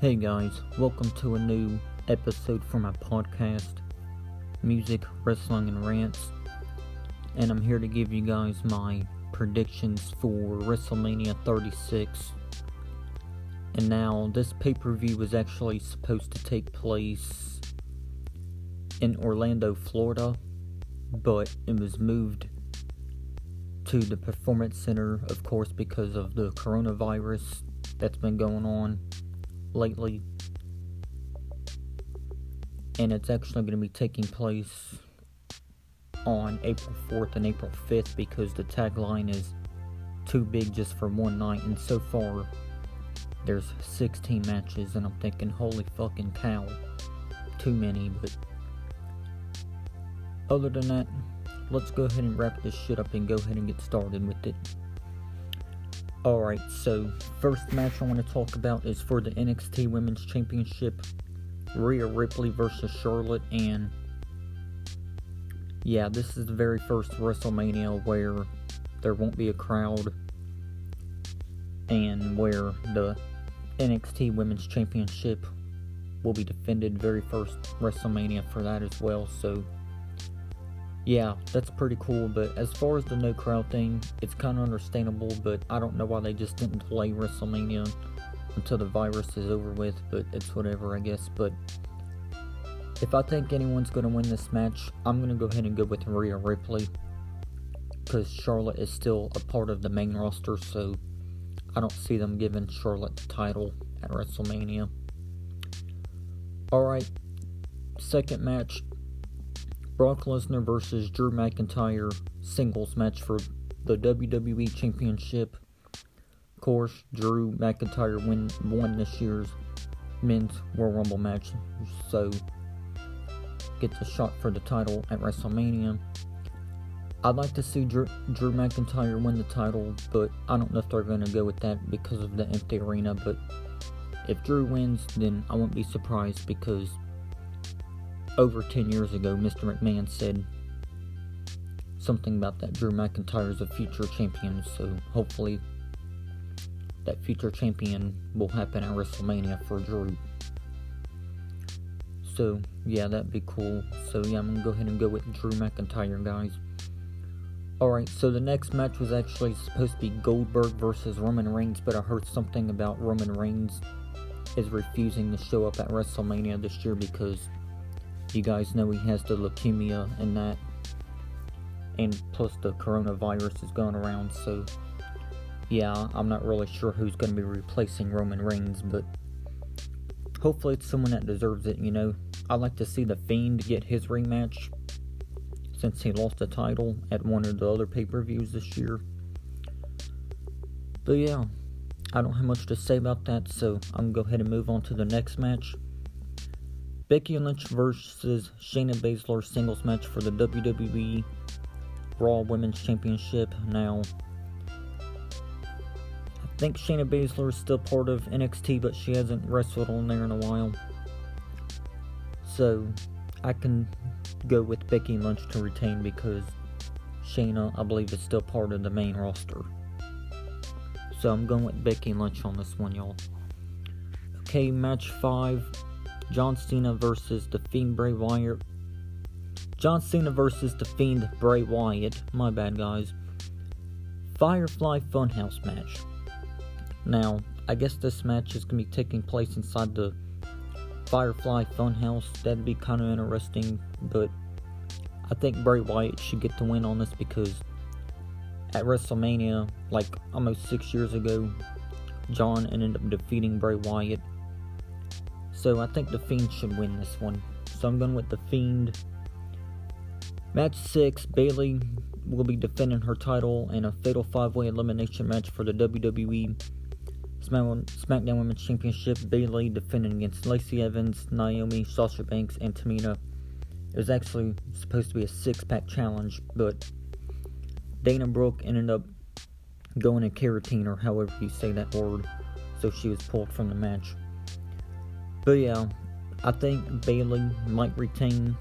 Hey guys, welcome to a new episode for my podcast, Music, Wrestling, and Rants. And I'm here to give you guys my predictions for WrestleMania 36. And now, this pay per view was actually supposed to take place in Orlando, Florida, but it was moved to the Performance Center, of course, because of the coronavirus that's been going on lately. And it's actually going to be taking place on April 4th and April 5th because the tagline is too big just for one night. And so far, there's 16 matches, and I'm thinking, holy fucking cow, too many. But other than that, let's go ahead and wrap this shit up and go ahead and get started with it. Alright, so first match I want to talk about is for the NXT Women's Championship. Rhea Ripley versus Charlotte and yeah, this is the very first WrestleMania where there won't be a crowd and where the NXT Women's Championship will be defended very first WrestleMania for that as well. So yeah, that's pretty cool. But as far as the no crowd thing, it's kind of understandable. But I don't know why they just didn't delay WrestleMania until the virus is over with. But it's whatever, I guess. But if I think anyone's going to win this match, I'm going to go ahead and go with Rhea Ripley because Charlotte is still a part of the main roster. So I don't see them giving Charlotte the title at WrestleMania. All right, second match Brock Lesnar versus Drew McIntyre singles match for the WWE Championship. Of course, Drew McIntyre win, won this year's men's Royal Rumble match, so gets a shot for the title at WrestleMania. I'd like to see Drew, Drew McIntyre win the title, but I don't know if they're going to go with that because of the empty arena. But if Drew wins, then I won't be surprised because over 10 years ago, Mr. McMahon said something about that Drew McIntyre is a future champion, so hopefully that future champion will happen at WrestleMania for Drew. So, yeah, that'd be cool. So, yeah, I'm gonna go ahead and go with Drew McIntyre, guys. Alright, so the next match was actually supposed to be Goldberg versus Roman Reigns, but I heard something about Roman Reigns is refusing to show up at WrestleMania this year because you guys know he has the leukemia and that. And plus the coronavirus is going around, so yeah, I'm not really sure who's going to be replacing Roman Reigns, but hopefully it's someone that deserves it, you know. I'd like to see The Fiend get his rematch since he lost the title at one of the other pay per views this year. But yeah, I don't have much to say about that, so I'm gonna go ahead and move on to the next match. Becky Lynch versus Shayna Baszler singles match for the WWE Raw Women's Championship. Now, I think Shayna Baszler is still part of NXT, but she hasn't wrestled on there in a while. So, I can go with Becky Lynch to retain because Shayna, I believe, is still part of the main roster. So I'm going with Becky Lynch on this one, y'all. Okay, match 5 John Cena versus The Fiend Bray Wyatt. John Cena versus The Fiend Bray Wyatt. My bad, guys. Firefly Funhouse match. Now, I guess this match is going to be taking place inside the Firefly Funhouse. That'd be kind of interesting, but I think Bray Wyatt should get the win on this because at WrestleMania, like almost six years ago, John ended up defeating Bray Wyatt so I think The Fiend should win this one. So I'm going with The Fiend. Match 6 Bayley will be defending her title in a fatal five way elimination match for the WWE SmackDown Women's Championship. Bayley defending against Lacey Evans, Naomi, Sasha Banks, and Tamina. It was actually supposed to be a six pack challenge, but Dana Brooke ended up going in carotene, or however you say that word, so she was pulled from the match. But yeah, I think Bayley might retain.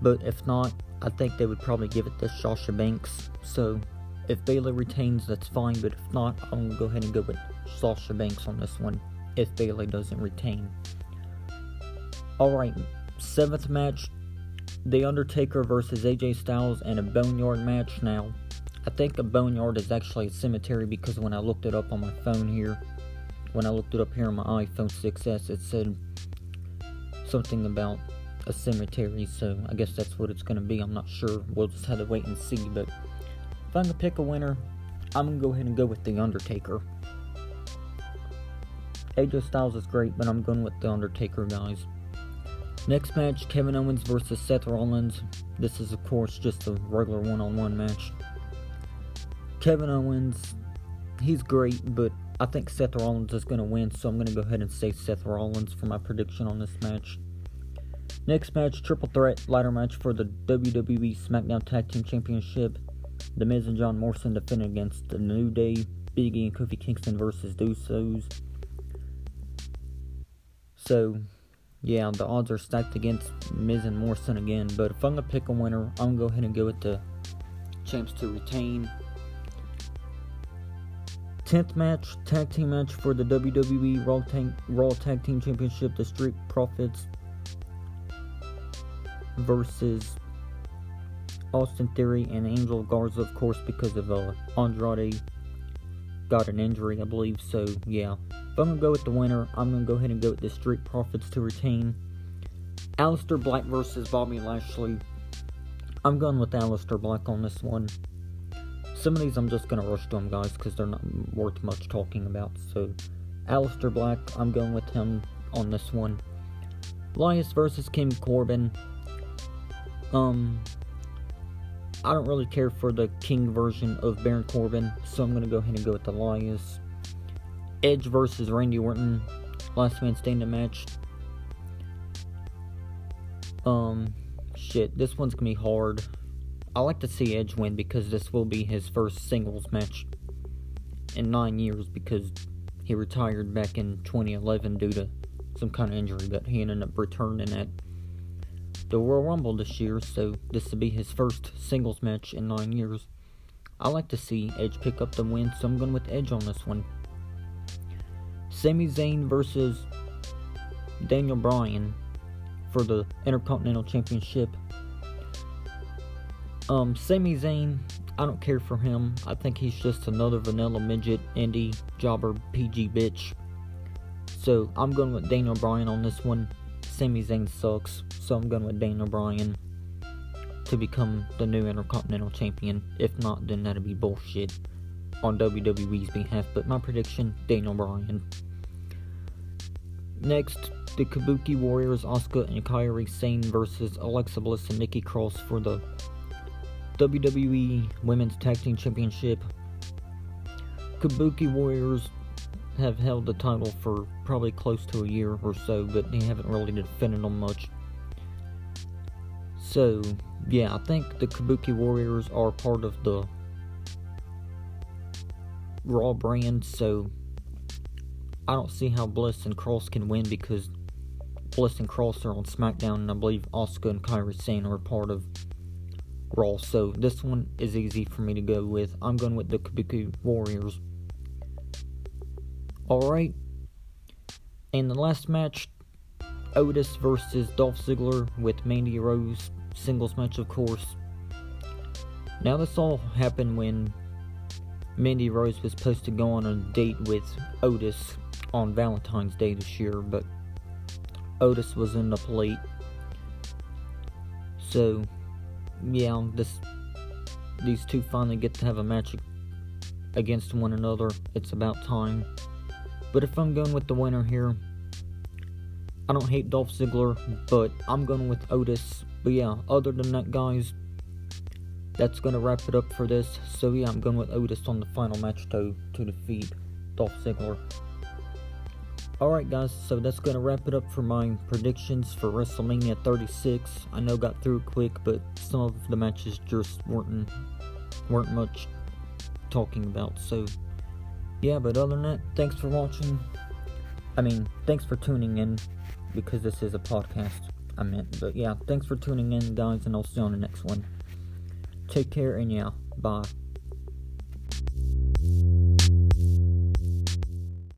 But if not, I think they would probably give it to Sasha Banks. So if Bayley retains, that's fine. But if not, I'm gonna go ahead and go with Sasha Banks on this one if Bayley doesn't retain. Alright, seventh match The Undertaker versus AJ Styles in a Boneyard match. Now, I think a Boneyard is actually a cemetery because when I looked it up on my phone here, when I looked it up here on my iPhone 6S, it said something about a cemetery, so I guess that's what it's going to be. I'm not sure. We'll just have to wait and see. But if I'm going to pick a winner, I'm going to go ahead and go with The Undertaker. AJ Styles is great, but I'm going with The Undertaker, guys. Next match Kevin Owens versus Seth Rollins. This is, of course, just a regular one on one match. Kevin Owens, he's great, but I think Seth Rollins is going to win, so I'm going to go ahead and say Seth Rollins for my prediction on this match. Next match, triple threat ladder match for the WWE SmackDown Tag Team Championship. The Miz and John Morrison defending against the New Day, Big E and Kofi Kingston versus Usos. So, yeah, the odds are stacked against Miz and Morrison again. But if I'm gonna pick a winner, I'm gonna go ahead and go with the champs to retain. 10th match, tag team match for the WWE Raw Tag, Raw Tag Team Championship. The Street Profits versus Austin Theory and Angel Garza, of course, because of uh, Andrade got an injury, I believe. So, yeah. If I'm going to go with the winner, I'm going to go ahead and go with the Street Profits to retain. Aleister Black versus Bobby Lashley. I'm going with Aleister Black on this one. Some of these I'm just going to rush to them, guys, because they're not worth much talking about. So, Aleister Black, I'm going with him on this one. Elias versus King Corbin. Um, I don't really care for the King version of Baron Corbin, so I'm gonna go ahead and go with the Elias. Edge versus Randy Orton, last man standing match. Um, shit, this one's gonna be hard. I like to see Edge win because this will be his first singles match in nine years because he retired back in 2011 due to some kind of injury, but he ended up returning at the Royal Rumble this year, so this will be his first singles match in nine years. I like to see Edge pick up the win, so I'm going with Edge on this one. Sami Zayn versus Daniel Bryan for the Intercontinental Championship. Um, Sami Zayn, I don't care for him. I think he's just another vanilla midget, indie, jobber, PG bitch. So I'm going with Daniel Bryan on this one. Sami Zayn sucks, so I'm going with Daniel Bryan to become the new Intercontinental Champion. If not, then that'd be bullshit on WWE's behalf. But my prediction, Daniel Bryan. Next, the Kabuki Warriors, Asuka and Kairi Sane versus Alexa Bliss and Nikki Cross for the WWE Women's Tag Team Championship. Kabuki Warriors have held the title for probably close to a year or so, but they haven't really defended them much. So, yeah, I think the Kabuki Warriors are part of the Raw brand, so I don't see how Bliss and Cross can win because Bliss and Cross are on SmackDown, and I believe Asuka and Kairi Sane are part of Raw. So this one is easy for me to go with. I'm going with the Kabuki Warriors. Alright. In the last match, Otis versus Dolph Ziggler with Mandy Rose. Singles match, of course. Now, this all happened when Mandy Rose was supposed to go on a date with Otis on Valentine's Day this year, but Otis was in the plate. So, yeah, um, this these two finally get to have a match against one another. It's about time. But if I'm going with the winner here, I don't hate Dolph Ziggler, but I'm going with Otis. But yeah, other than that, guys, that's going to wrap it up for this. So yeah, I'm going with Otis on the final match to, to defeat Dolph Ziggler. Alright guys, so that's going to wrap it up for my predictions for WrestleMania 36. I know got through quick, but some of the matches just weren't, weren't much talking about. So yeah, but other than that, thanks for watching. I mean, thanks for tuning in because this is a podcast. I meant, but yeah, thanks for tuning in, guys, and I'll see you on the next one. Take care, and yeah, bye.